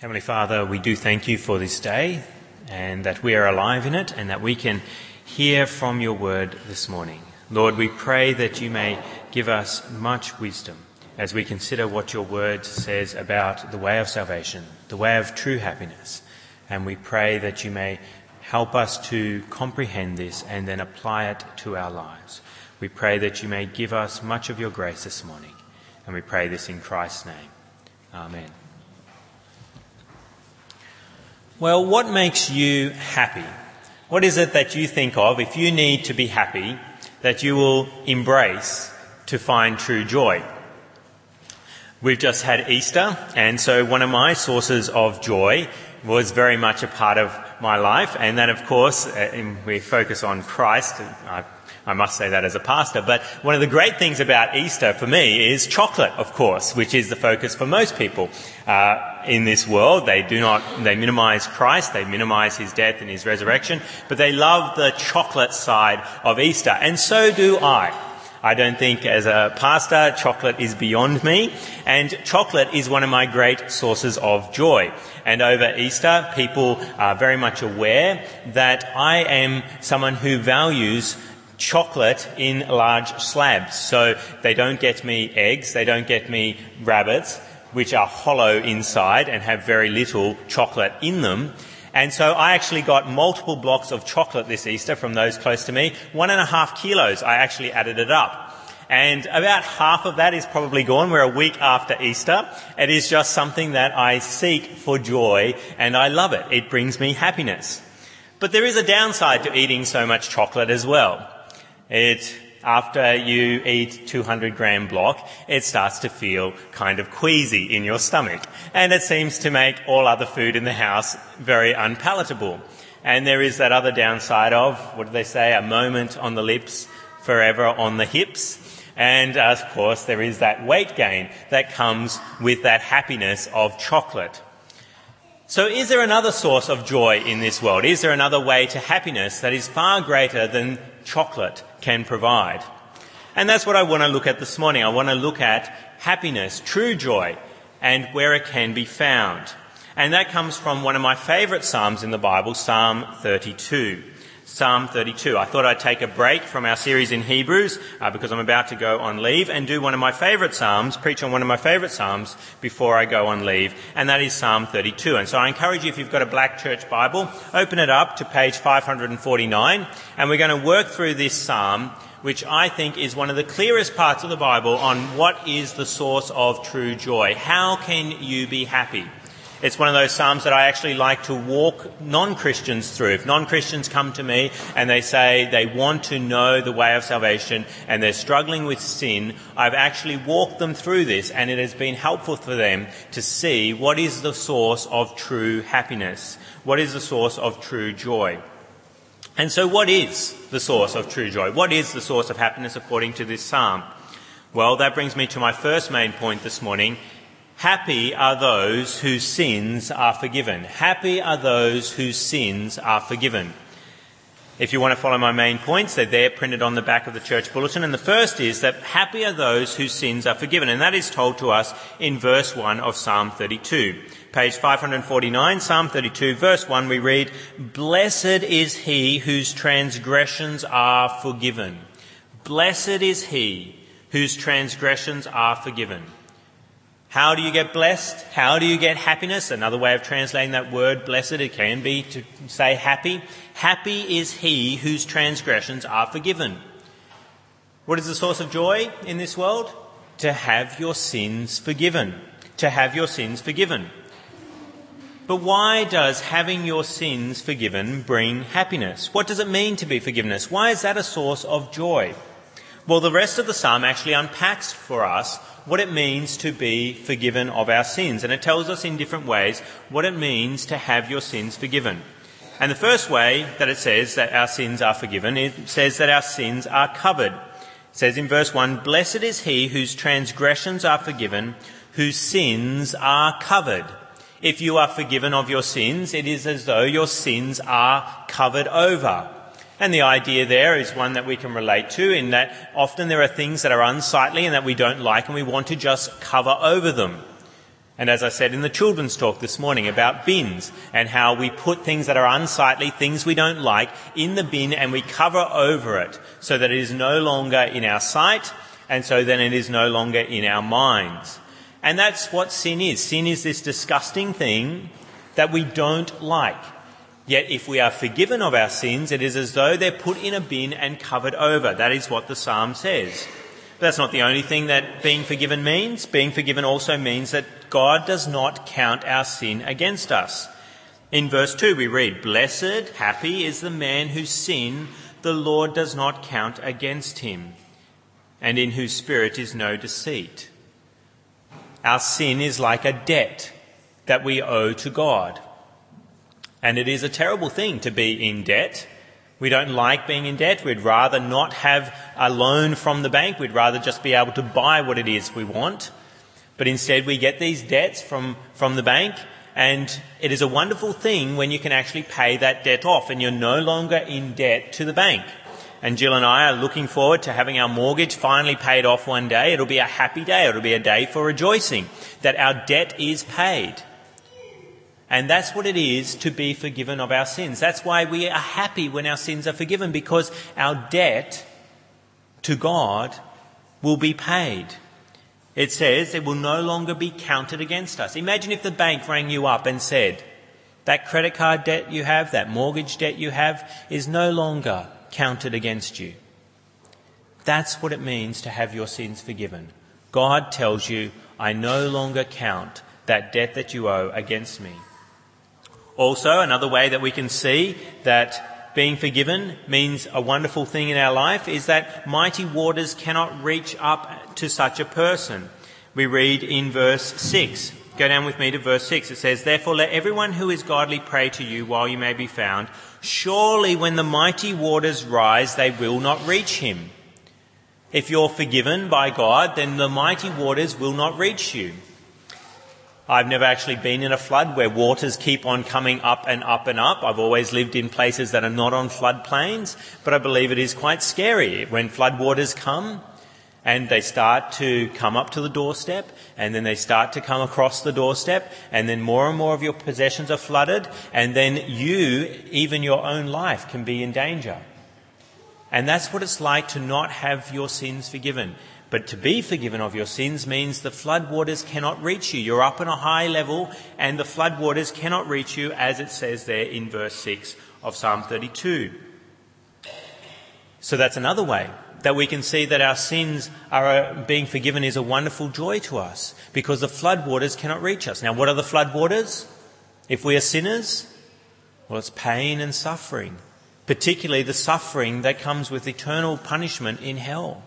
Heavenly Father, we do thank you for this day and that we are alive in it and that we can hear from your word this morning. Lord, we pray that you may give us much wisdom as we consider what your word says about the way of salvation, the way of true happiness. And we pray that you may help us to comprehend this and then apply it to our lives. We pray that you may give us much of your grace this morning. And we pray this in Christ's name. Amen. Well, what makes you happy? What is it that you think of if you need to be happy that you will embrace to find true joy? We've just had Easter, and so one of my sources of joy was very much a part of my life, and that, of course, uh, we focus on Christ. I I must say that as a pastor. But one of the great things about Easter for me is chocolate, of course, which is the focus for most people uh, in this world. They do not, they minimize Christ, they minimize his death and his resurrection, but they love the chocolate side of Easter. And so do I. I don't think as a pastor chocolate is beyond me and chocolate is one of my great sources of joy. And over Easter people are very much aware that I am someone who values chocolate in large slabs. So they don't get me eggs, they don't get me rabbits, which are hollow inside and have very little chocolate in them. And so I actually got multiple blocks of chocolate this Easter from those close to me. One and a half kilos. I actually added it up. And about half of that is probably gone. We're a week after Easter. It is just something that I seek for joy and I love it. It brings me happiness. But there is a downside to eating so much chocolate as well. It, after you eat 200 gram block, it starts to feel kind of queasy in your stomach. And it seems to make all other food in the house very unpalatable. And there is that other downside of, what do they say, a moment on the lips, forever on the hips. And uh, of course, there is that weight gain that comes with that happiness of chocolate. So is there another source of joy in this world? Is there another way to happiness that is far greater than chocolate can provide? And that's what I want to look at this morning. I want to look at happiness, true joy, and where it can be found. And that comes from one of my favourite Psalms in the Bible, Psalm 32. Psalm 32. I thought I'd take a break from our series in Hebrews uh, because I'm about to go on leave and do one of my favourite Psalms, preach on one of my favourite Psalms before I go on leave, and that is Psalm 32. And so I encourage you, if you've got a black church Bible, open it up to page 549, and we're going to work through this Psalm which I think is one of the clearest parts of the Bible on what is the source of true joy. How can you be happy? It's one of those Psalms that I actually like to walk non-Christians through. If non-Christians come to me and they say they want to know the way of salvation and they're struggling with sin, I've actually walked them through this and it has been helpful for them to see what is the source of true happiness. What is the source of true joy? And so what is the source of true joy? What is the source of happiness according to this psalm? Well, that brings me to my first main point this morning, Happy are those whose sins are forgiven. Happy are those whose sins are forgiven. If you want to follow my main points, they're there printed on the back of the church bulletin. And the first is that happy are those whose sins are forgiven. And that is told to us in verse 1 of Psalm 32. Page 549, Psalm 32, verse 1, we read, Blessed is he whose transgressions are forgiven. Blessed is he whose transgressions are forgiven. How do you get blessed? How do you get happiness? Another way of translating that word blessed, it can be to say happy. Happy is he whose transgressions are forgiven. What is the source of joy in this world? To have your sins forgiven. To have your sins forgiven. But why does having your sins forgiven bring happiness? What does it mean to be forgiveness? Why is that a source of joy? Well, the rest of the psalm actually unpacks for us what it means to be forgiven of our sins. And it tells us in different ways what it means to have your sins forgiven. And the first way that it says that our sins are forgiven, it says that our sins are covered. It says in verse 1, Blessed is he whose transgressions are forgiven, whose sins are covered. If you are forgiven of your sins, it is as though your sins are covered over. And the idea there is one that we can relate to in that often there are things that are unsightly and that we don't like and we want to just cover over them. And as I said in the children's talk this morning about bins and how we put things that are unsightly, things we don't like, in the bin and we cover over it so that it is no longer in our sight and so then it is no longer in our minds. And that's what sin is. Sin is this disgusting thing that we don't like. Yet if we are forgiven of our sins, it is as though they're put in a bin and covered over. That is what the psalm says. But that's not the only thing that being forgiven means. Being forgiven also means that God does not count our sin against us. In verse 2 we read, Blessed, happy is the man whose sin the Lord does not count against him, and in whose spirit is no deceit. Our sin is like a debt that we owe to God. And it is a terrible thing to be in debt. We don't like being in debt. We'd rather not have a loan from the bank. We'd rather just be able to buy what it is we want. But instead we get these debts from, from the bank and it is a wonderful thing when you can actually pay that debt off and you're no longer in debt to the bank. And Jill and I are looking forward to having our mortgage finally paid off one day. It'll be a happy day. It'll be a day for rejoicing that our debt is paid. And that's what it is to be forgiven of our sins. That's why we are happy when our sins are forgiven because our debt to God will be paid. It says it will no longer be counted against us. Imagine if the bank rang you up and said, that credit card debt you have, that mortgage debt you have, is no longer counted against you. That's what it means to have your sins forgiven. God tells you, I no longer count that debt that you owe against me. Also, another way that we can see that being forgiven means a wonderful thing in our life is that mighty waters cannot reach up to such a person. We read in verse 6. Go down with me to verse 6. It says, Therefore let everyone who is godly pray to you while you may be found. Surely when the mighty waters rise, they will not reach him. If you're forgiven by God, then the mighty waters will not reach you. I've never actually been in a flood where waters keep on coming up and up and up. I've always lived in places that are not on floodplains, but I believe it is quite scary when floodwaters come and they start to come up to the doorstep and then they start to come across the doorstep and then more and more of your possessions are flooded and then you, even your own life can be in danger. And that's what it's like to not have your sins forgiven. But to be forgiven of your sins means the floodwaters cannot reach you. You're up on a high level and the floodwaters cannot reach you as it says there in verse 6 of Psalm 32. So that's another way that we can see that our sins are uh, being forgiven is a wonderful joy to us because the floodwaters cannot reach us. Now what are the floodwaters? If we are sinners? Well, it's pain and suffering, particularly the suffering that comes with eternal punishment in hell.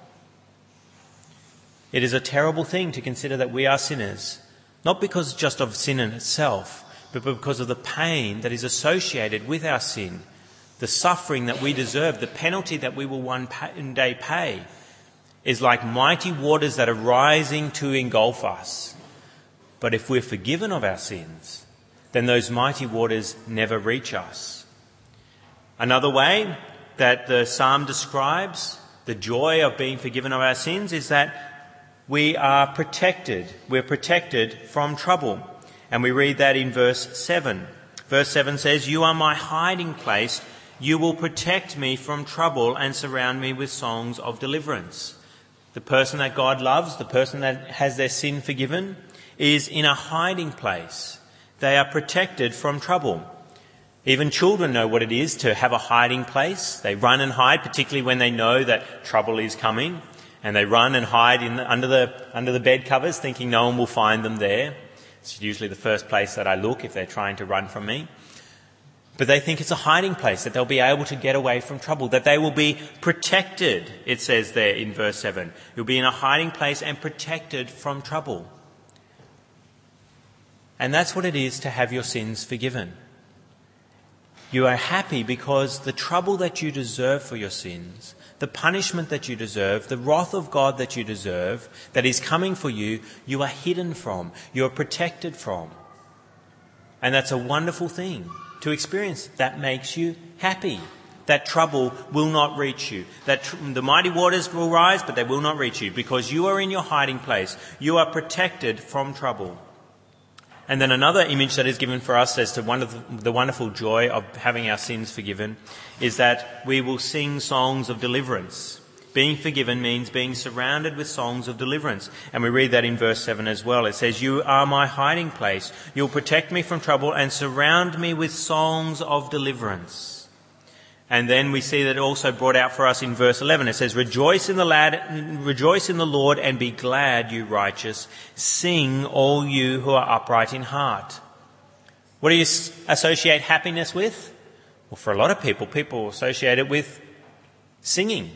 It is a terrible thing to consider that we are sinners, not because just of sin in itself, but because of the pain that is associated with our sin, the suffering that we deserve, the penalty that we will one day pay, is like mighty waters that are rising to engulf us. But if we're forgiven of our sins, then those mighty waters never reach us. Another way that the psalm describes the joy of being forgiven of our sins is that we are protected. We're protected from trouble. And we read that in verse 7. Verse 7 says, You are my hiding place. You will protect me from trouble and surround me with songs of deliverance. The person that God loves, the person that has their sin forgiven, is in a hiding place. They are protected from trouble. Even children know what it is to have a hiding place. They run and hide, particularly when they know that trouble is coming and they run and hide in under the under the bed covers, thinking no one will find them there. It's usually the first place that I look if they're trying to run from me. But they think it's a hiding place, that they'll be able to get away from trouble, that they will be protected, it says there in verse 7. You'll be in a hiding place and protected from trouble. And that's what it is to have your sins forgiven. You are happy because the trouble that you deserve for your sins the punishment that you deserve, the wrath of God that you deserve, that is coming for you, you are hidden from, you are protected from. And that's a wonderful thing to experience. That makes you happy. That trouble will not reach you. That tr- the mighty waters will rise, but they will not reach you because you are in your hiding place. You are protected from trouble. And then another image that is given for us as to the wonderful joy of having our sins forgiven is that we will sing songs of deliverance. Being forgiven means being surrounded with songs of deliverance. And we read that in verse 7 as well. It says, You are my hiding place. You'll protect me from trouble and surround me with songs of deliverance. And then we see that also brought out for us in verse 11. It says, Rejoice in the lad, rejoice in the Lord and be glad, you righteous. Sing, all you who are upright in heart. What do you associate happiness with? Well, for a lot of people, people associate it with singing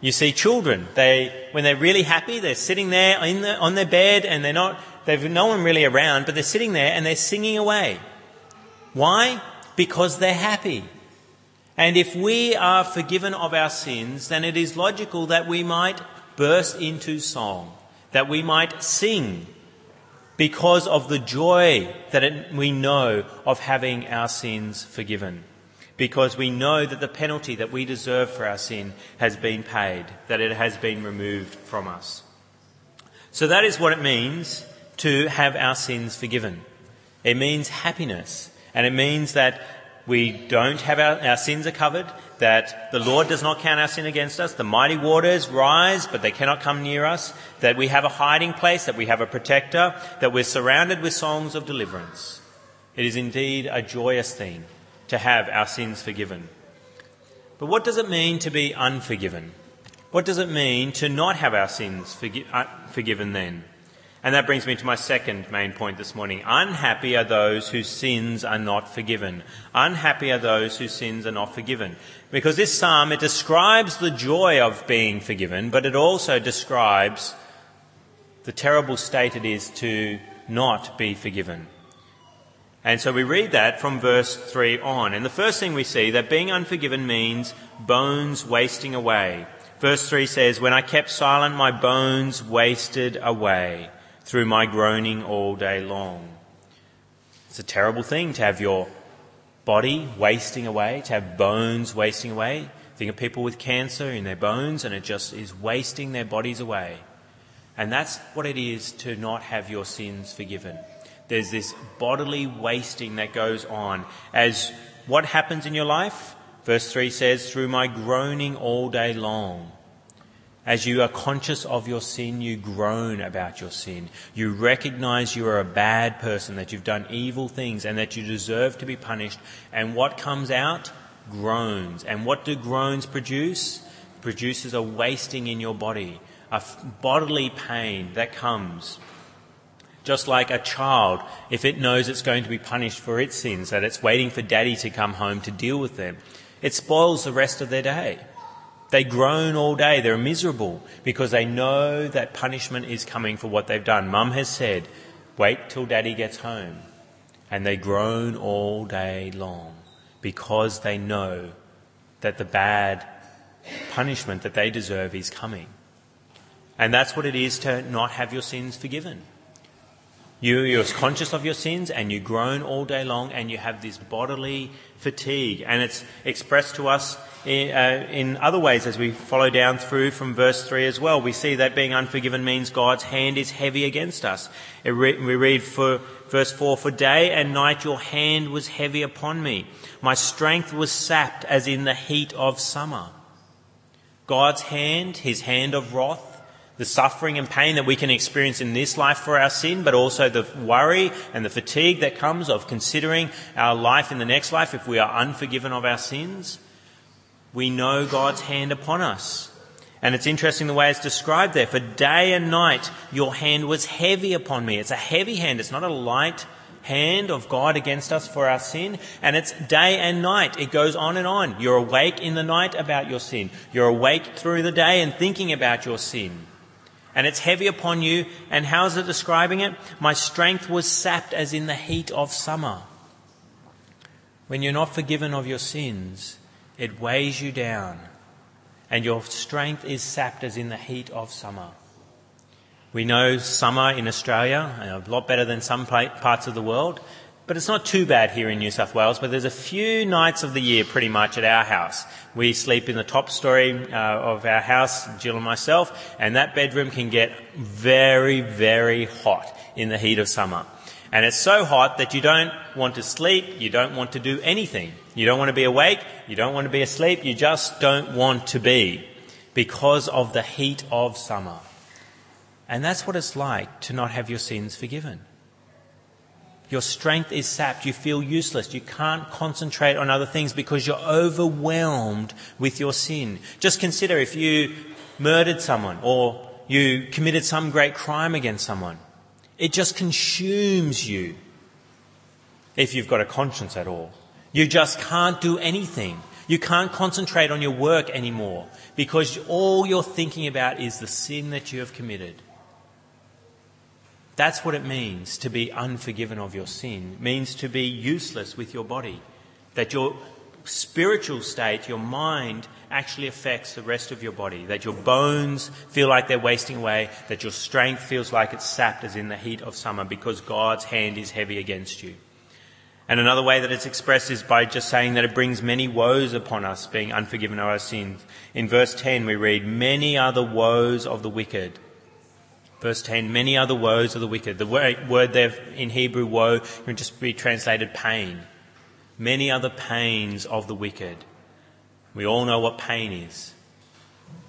you see children, they, when they're really happy, they're sitting there the, on their bed and they're not, they've no one really around, but they're sitting there and they're singing away. Why? Because they're happy. And if we are forgiven of our sins, then it is logical that we might burst into song, that we might sing because of the joy that it, we know of having our sins forgiven because we know that the penalty that we deserve for our sin has been paid, that it has been removed from us. So that is what it means to have our sins forgiven. It means happiness, and it means that we don't have our, our sins are covered, that the Lord does not count our sin against us, the mighty waters rise, but they cannot come near us, that we have a hiding place, that we have a protector, that we're surrounded with songs of deliverance. It is indeed a joyous thing to have our sins forgiven. But what does it mean to be unforgiven? What does it mean to not have our sins forgi- uh, forgiven then? And that brings me to my second main point this morning. Unhappy are those whose sins are not forgiven. Unhappy are those whose sins are not forgiven. Because this psalm, it describes the joy of being forgiven, but it also describes the terrible state it is to not be forgiven. And so we read that from verse 3 on. And the first thing we see that being unforgiven means bones wasting away. Verse 3 says, When I kept silent, my bones wasted away through my groaning all day long. It's a terrible thing to have your body wasting away, to have bones wasting away. Think of people with cancer in their bones and it just is wasting their bodies away. And that's what it is to not have your sins forgiven there's this bodily wasting that goes on. As what happens in your life? Verse 3 says, through my groaning all day long. As you are conscious of your sin, you groan about your sin. You recognize you are a bad person, that you've done evil things and that you deserve to be punished. And what comes out? Groans. And what do groans produce? Produces a wasting in your body, a bodily pain that comes. Just like a child, if it knows it's going to be punished for its sins, that it's waiting for daddy to come home to deal with them, it spoils the rest of their day. They groan all day. They're miserable because they know that punishment is coming for what they've done. Mum has said, wait till daddy gets home. And they groan all day long because they know that the bad punishment that they deserve is coming. And that's what it is to not have your sins forgiven. You, you're conscious of your sins and you groan all day long and you have this bodily fatigue. And it's expressed to us in, uh, in, other ways as we follow down through from verse 3 as well. We see that being unforgiven means God's hand is heavy against us. Re- we read for verse 4, For day and night your hand was heavy upon me. My strength was sapped as in the heat of summer. God's hand, his hand of wrath, the suffering and pain that we can experience in this life for our sin, but also the worry and the fatigue that comes of considering our life in the next life if we are unforgiven of our sins. We know God's hand upon us. And it's interesting the way it's described there. For day and night, your hand was heavy upon me. It's a heavy hand. It's not a light hand of God against us for our sin. And it's day and night. It goes on and on. You're awake in the night about your sin. You're awake through the day and thinking about your sin and it's heavy upon you. And how is it describing it? My strength was sapped as in the heat of summer. When you're not forgiven of your sins, it weighs you down, and your strength is sapped as in the heat of summer. We know summer in Australia, a lot better than some parts of the world, but it's not too bad here in New South Wales, but there's a few nights of the year pretty much at our house. We sleep in the top story uh, of our house, Jill and myself, and that bedroom can get very, very hot in the heat of summer. And it's so hot that you don't want to sleep, you don't want to do anything. You don't want to be awake, you don't want to be asleep, you just don't want to be because of the heat of summer. And that's what it's like to not have your sins forgiven. Your strength is sapped. You feel useless. You can't concentrate on other things because you're overwhelmed with your sin. Just consider if you murdered someone or you committed some great crime against someone. It just consumes you if you've got a conscience at all. You just can't do anything. You can't concentrate on your work anymore because all you're thinking about is the sin that you have committed. That's what it means to be unforgiven of your sin. It means to be useless with your body. That your spiritual state, your mind, actually affects the rest of your body. That your bones feel like they're wasting away. That your strength feels like it's sapped as in the heat of summer because God's hand is heavy against you. And another way that it's expressed is by just saying that it brings many woes upon us, being unforgiven of our sins. In verse 10 we read, Many are the woes of the wicked. Verse 10, many other woes of the wicked. The word there in Hebrew, woe, can just be translated pain. Many other pains of the wicked. We all know what pain is.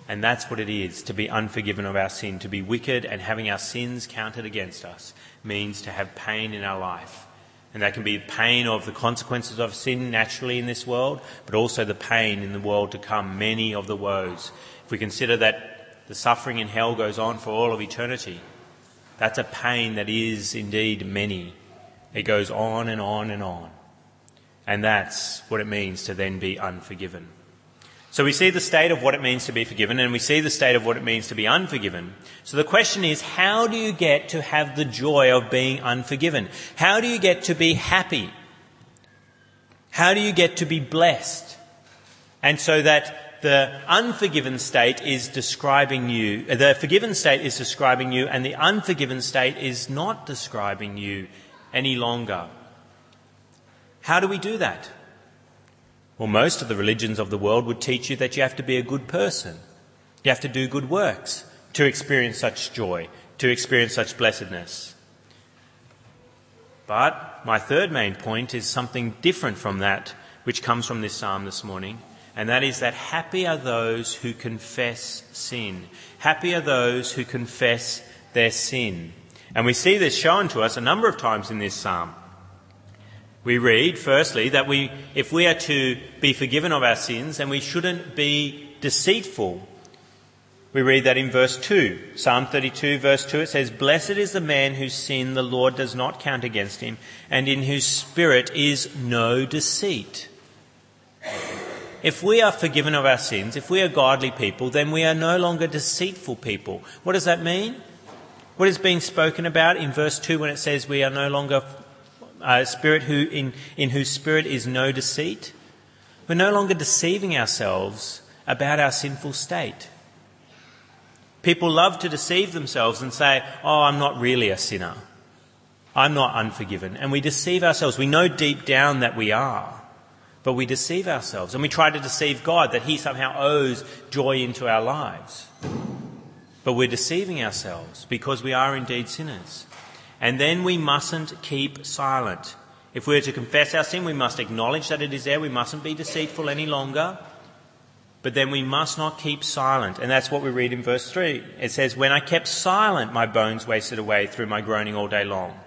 And that's what it is to be unforgiven of our sin. To be wicked and having our sins counted against us means to have pain in our life. And that can be pain of the consequences of sin naturally in this world, but also the pain in the world to come, many of the woes. If we consider that the suffering in hell goes on for all of eternity. That's a pain that is indeed many. It goes on and on and on. And that's what it means to then be unforgiven. So we see the state of what it means to be forgiven and we see the state of what it means to be unforgiven. So the question is, how do you get to have the joy of being unforgiven? How do you get to be happy? How do you get to be blessed? And so that the unforgiven state is describing you, uh, the forgiven state is describing you, and the unforgiven state is not describing you any longer. How do we do that? Well, most of the religions of the world would teach you that you have to be a good person. You have to do good works to experience such joy, to experience such blessedness. But my third main point is something different from that, which comes from this psalm this morning and that is that happy are those who confess sin. Happy are those who confess their sin. And we see this shown to us a number of times in this psalm. We read, firstly, that we, if we are to be forgiven of our sins, then we shouldn't be deceitful. We read that in verse 2. Psalm 32 verse 2 it says, Blessed is the man whose sin the Lord does not count against him, and in whose spirit is no deceit. If we are forgiven of our sins, if we are godly people, then we are no longer deceitful people. What does that mean? What is being spoken about in verse 2 when it says we are no longer a uh, spirit who, in, in whose spirit is no deceit? We're no longer deceiving ourselves about our sinful state. People love to deceive themselves and say, Oh, I'm not really a sinner. I'm not unforgiven. And we deceive ourselves. We know deep down that we are. But we deceive ourselves and we try to deceive God that He somehow owes joy into our lives. But we're deceiving ourselves because we are indeed sinners. And then we mustn't keep silent. If we're to confess our sin, we must acknowledge that it is there. We mustn't be deceitful any longer. But then we must not keep silent. And that's what we read in verse 3. It says, When I kept silent, my bones wasted away through my groaning all day long.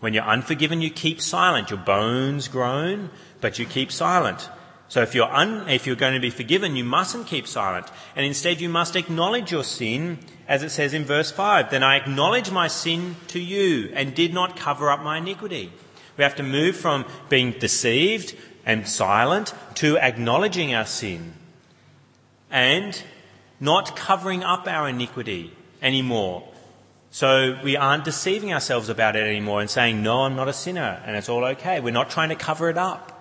When you're unforgiven, you keep silent. Your bones groan, but you keep silent. So if you're, un, if you're going to be forgiven, you mustn't keep silent. And instead you must acknowledge your sin, as it says in verse 5. Then I acknowledge my sin to you and did not cover up my iniquity. We have to move from being deceived and silent to acknowledging our sin and not covering up our iniquity anymore. So we aren't deceiving ourselves about it anymore and saying, no, I'm not a sinner and it's all okay. We're not trying to cover it up.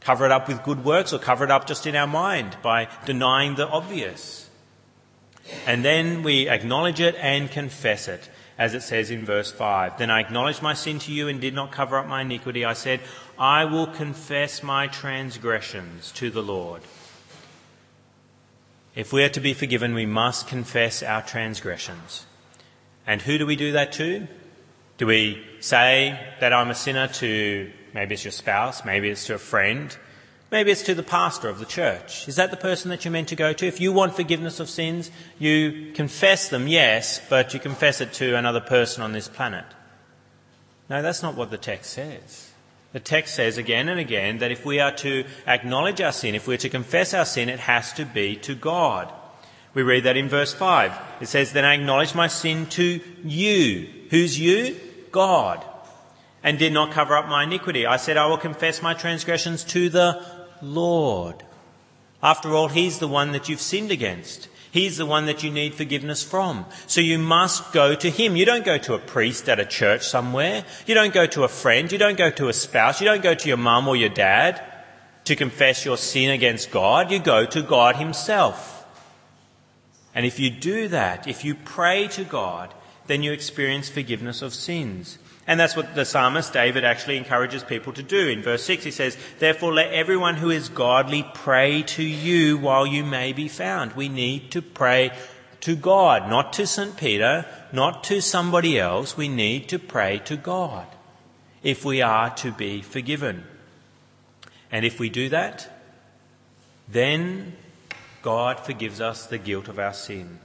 Cover it up with good works or cover it up just in our mind by denying the obvious. And then we acknowledge it and confess it, as it says in verse 5. Then I acknowledged my sin to you and did not cover up my iniquity. I said, I will confess my transgressions to the Lord. If we are to be forgiven, we must confess our transgressions. And who do we do that to? Do we say that I'm a sinner to maybe it's your spouse, maybe it's to a friend, maybe it's to the pastor of the church? Is that the person that you're meant to go to? If you want forgiveness of sins, you confess them, yes, but you confess it to another person on this planet. No, that's not what the text says. The text says again and again that if we are to acknowledge our sin, if we're to confess our sin, it has to be to God. We read that in verse 5. It says, Then I acknowledge my sin to you. Who's you? God. And did not cover up my iniquity. I said, I will confess my transgressions to the Lord. After all, He's the one that you've sinned against. He's the one that you need forgiveness from. So you must go to Him. You don't go to a priest at a church somewhere. You don't go to a friend. You don't go to a spouse. You don't go to your mum or your dad to confess your sin against God. You go to God Himself. And if you do that, if you pray to God, then you experience forgiveness of sins. And that's what the psalmist David actually encourages people to do. In verse 6, he says, Therefore let everyone who is godly pray to you while you may be found. We need to pray to God, not to St. Peter, not to somebody else. We need to pray to God if we are to be forgiven. And if we do that, then God forgives us the guilt of our sin.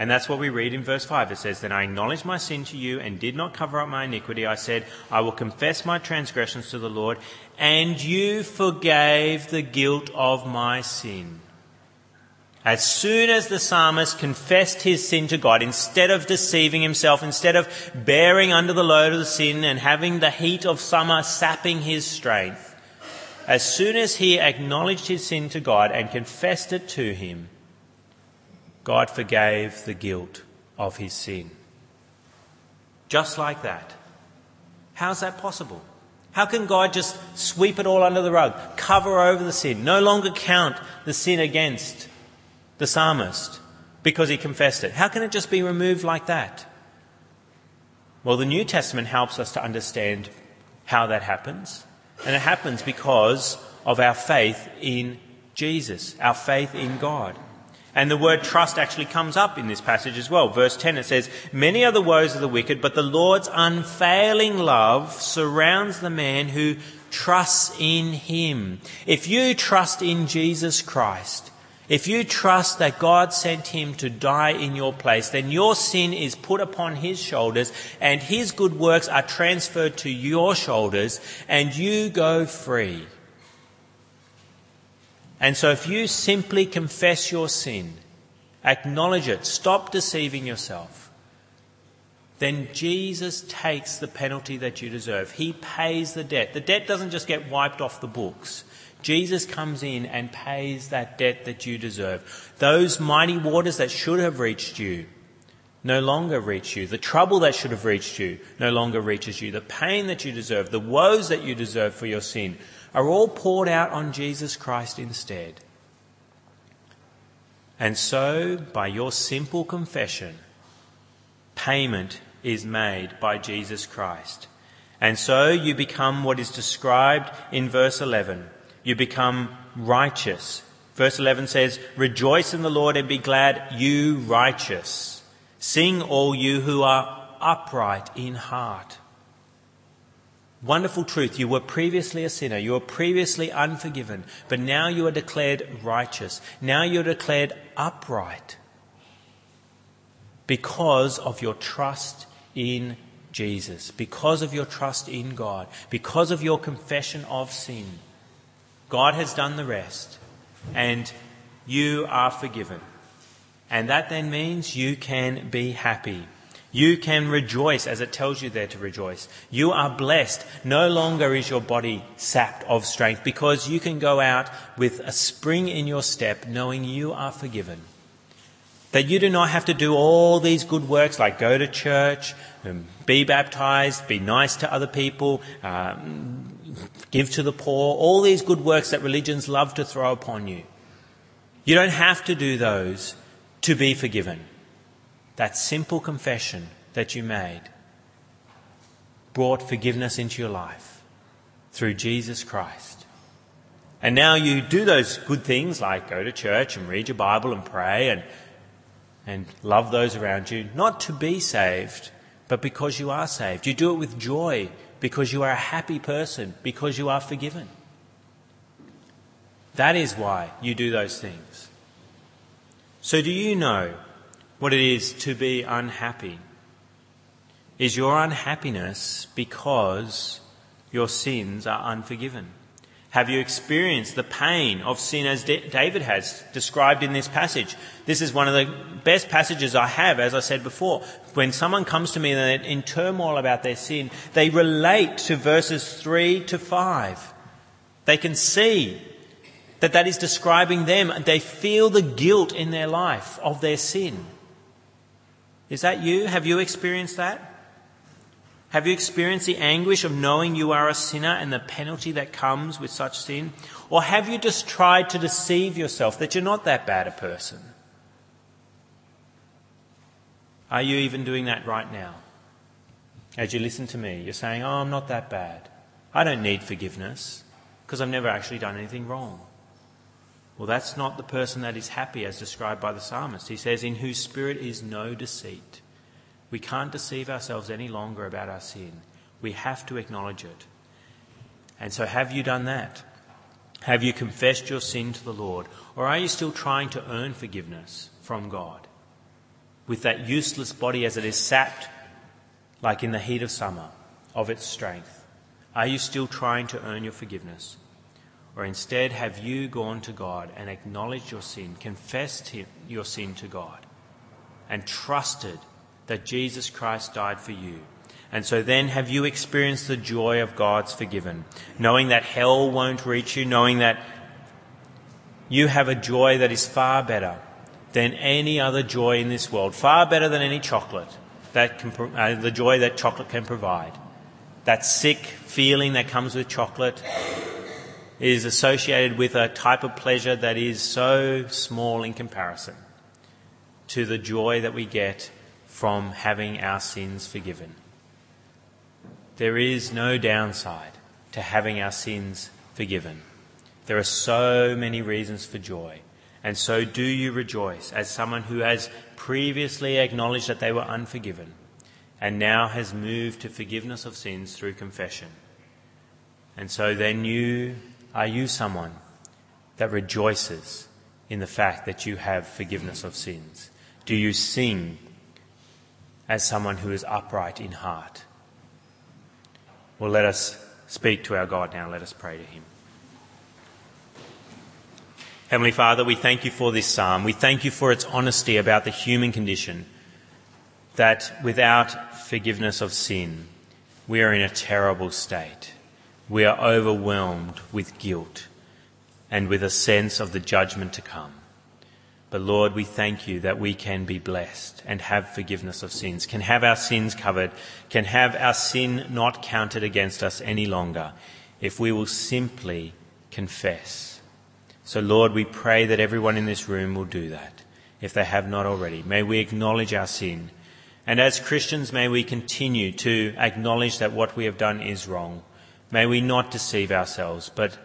And that's what we read in verse 5. It says, Then I acknowledged my sin to you and did not cover up my iniquity. I said, I will confess my transgressions to the Lord, and you forgave the guilt of my sin. As soon as the psalmist confessed his sin to God, instead of deceiving himself, instead of bearing under the load of the sin and having the heat of summer sapping his strength, as soon as he acknowledged his sin to God and confessed it to him, God forgave the guilt of his sin. Just like that. How's that possible? How can God just sweep it all under the rug, cover over the sin, no longer count the sin against the psalmist because he confessed it? How can it just be removed like that? Well, the New Testament helps us to understand how that happens. And it happens because of our faith in Jesus, our faith in God. And the word trust actually comes up in this passage as well. Verse 10 it says, Many are the woes of the wicked, but the Lord's unfailing love surrounds the man who trusts in him. If you trust in Jesus Christ, if you trust that God sent him to die in your place, then your sin is put upon his shoulders and his good works are transferred to your shoulders and you go free. And so if you simply confess your sin, acknowledge it, stop deceiving yourself, then Jesus takes the penalty that you deserve. He pays the debt. The debt doesn't just get wiped off the books. Jesus comes in and pays that debt that you deserve. Those mighty waters that should have reached you no longer reach you. The trouble that should have reached you no longer reaches you. The pain that you deserve, the woes that you deserve for your sin are all poured out on Jesus Christ instead. And so, by your simple confession, payment is made by Jesus Christ. And so you become what is described in verse 11 you become righteous. Verse 11 says, Rejoice in the Lord and be glad, you righteous. Sing, all you who are upright in heart. Wonderful truth. You were previously a sinner. You were previously unforgiven. But now you are declared righteous. Now you're declared upright. Because of your trust in Jesus. Because of your trust in God. Because of your confession of sin. God has done the rest, and you are forgiven. And that then means you can be happy. You can rejoice as it tells you there to rejoice. You are blessed. No longer is your body sapped of strength because you can go out with a spring in your step knowing you are forgiven. That you do not have to do all these good works like go to church, be baptized, be nice to other people, um, give to the poor, all these good works that religions love to throw upon you. You don't have to do those to be forgiven. That simple confession that you made brought forgiveness into your life through Jesus Christ. And now you do those good things like go to church and read your Bible and pray and, and love those around you, not to be saved, but because you are saved. You do it with joy because you are a happy person, because you are forgiven. That is why you do those things. So, do you know what it is to be unhappy? Is your unhappiness because your sins are unforgiven? Have you experienced the pain of sin as David has described in this passage? This is one of the best passages I have, as I said before. When someone comes to me and they're in turmoil about their sin, they relate to verses 3 to 5. They can see that that is describing them. And they feel the guilt in their life of their sin. Is that you? Have you experienced that? Have you experienced the anguish of knowing you are a sinner and the penalty that comes with such sin? Or have you just tried to deceive yourself that you're not that bad a person? Are you even doing that right now? As you listen to me, you're saying, Oh, I'm not that bad. I don't need forgiveness because I've never actually done anything wrong. Well, that's not the person that is happy as described by the psalmist. He says, In whose spirit is no deceit. We can't deceive ourselves any longer about our sin. We have to acknowledge it. And so, have you done that? Have you confessed your sin to the Lord? Or are you still trying to earn forgiveness from God? With that useless body as it is sapped, like in the heat of summer, of its strength? Are you still trying to earn your forgiveness? Or instead, have you gone to God and acknowledged your sin, confessed your sin to God, and trusted that Jesus Christ died for you. And so then have you experienced the joy of God's forgiven, knowing that hell won't reach you, knowing that you have a joy that is far better than any other joy in this world, far better than any chocolate that can, uh, the joy that chocolate can provide. That sick feeling that comes with chocolate is associated with a type of pleasure that is so small in comparison to the joy that we get from having our sins forgiven. There is no downside to having our sins forgiven. There are so many reasons for joy. And so do you rejoice as someone who has previously acknowledged that they were unforgiven and now has moved to forgiveness of sins through confession. And so then you, are you someone that rejoices in the fact that you have forgiveness of sins? Do you sing as someone who is upright in heart. Well, let us speak to our God now. Let us pray to Him. Heavenly Father, we thank you for this psalm. We thank you for its honesty about the human condition, that without forgiveness of sin, we are in a terrible state. We are overwhelmed with guilt and with a sense of the judgment to come. But Lord, we thank you that we can be blessed and have forgiveness of sins, can have our sins covered, can have our sin not counted against us any longer if we will simply confess. So Lord, we pray that everyone in this room will do that if they have not already. May we acknowledge our sin. And as Christians, may we continue to acknowledge that what we have done is wrong. May we not deceive ourselves, but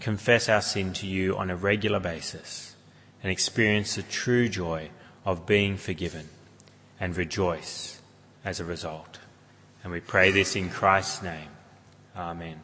confess our sin to you on a regular basis and experience the true joy of being forgiven and rejoice as a result. And we pray this in Christ's name. Amen.